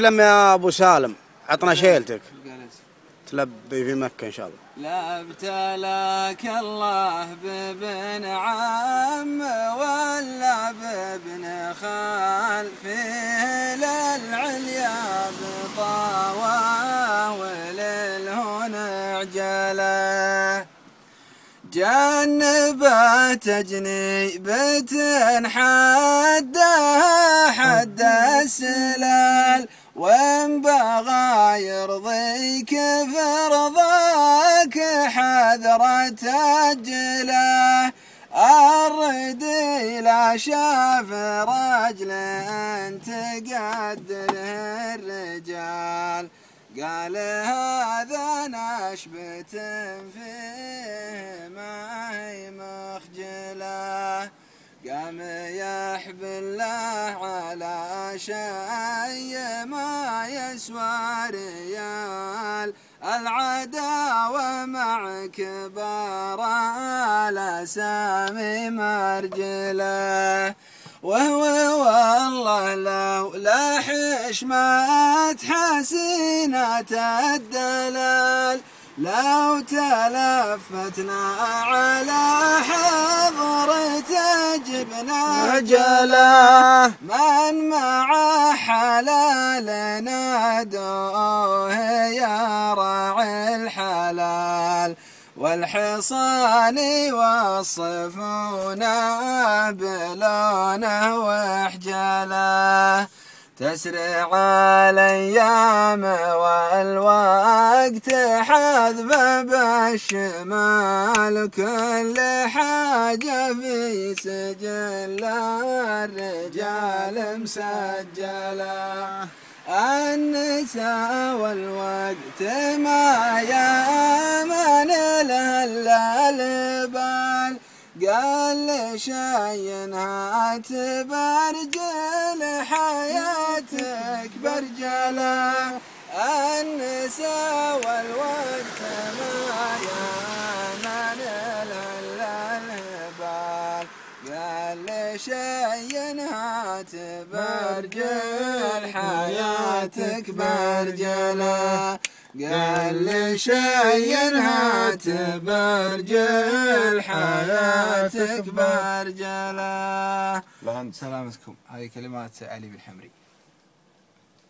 لما يا أبو سالم عطنا شيلتك. تلبي في مكة إن شاء الله. لا ابتلاك الله بابن عم ولا بابن خال في للعليا بطاوة وللهنا عجله جنبة تجنيبة حدها حد السلال. وان بغى يرضيك فرضاك حذرة أجله الردي لا شاف رجل تقدره الرجال. قال هذا نشبة فيه ما هي مخجلة. قام يحب الله على شيء ما يسوى ريال. العداوة مع كبار الأسامي مرجلة. وهو والله لو لا حشمة حسينة الدلال. لو تلفتنا على جبنا جلا من مع حلال نادوه يا راعي الحلال والحصان يوصفونه بلونه وحجله. تسرع الأيام والوقت حذف بالشمال كل حاجة في سجل الرجال مسجلة. النساء والوقت ما قال شي هات برجل حياتك برجله النساء والوقت ما يامن له البال قال شي هات برجل حياتك برجله قال لي شي هات برجل حياتك برجله سلامتكم. هذه كلمات علي بن حمري.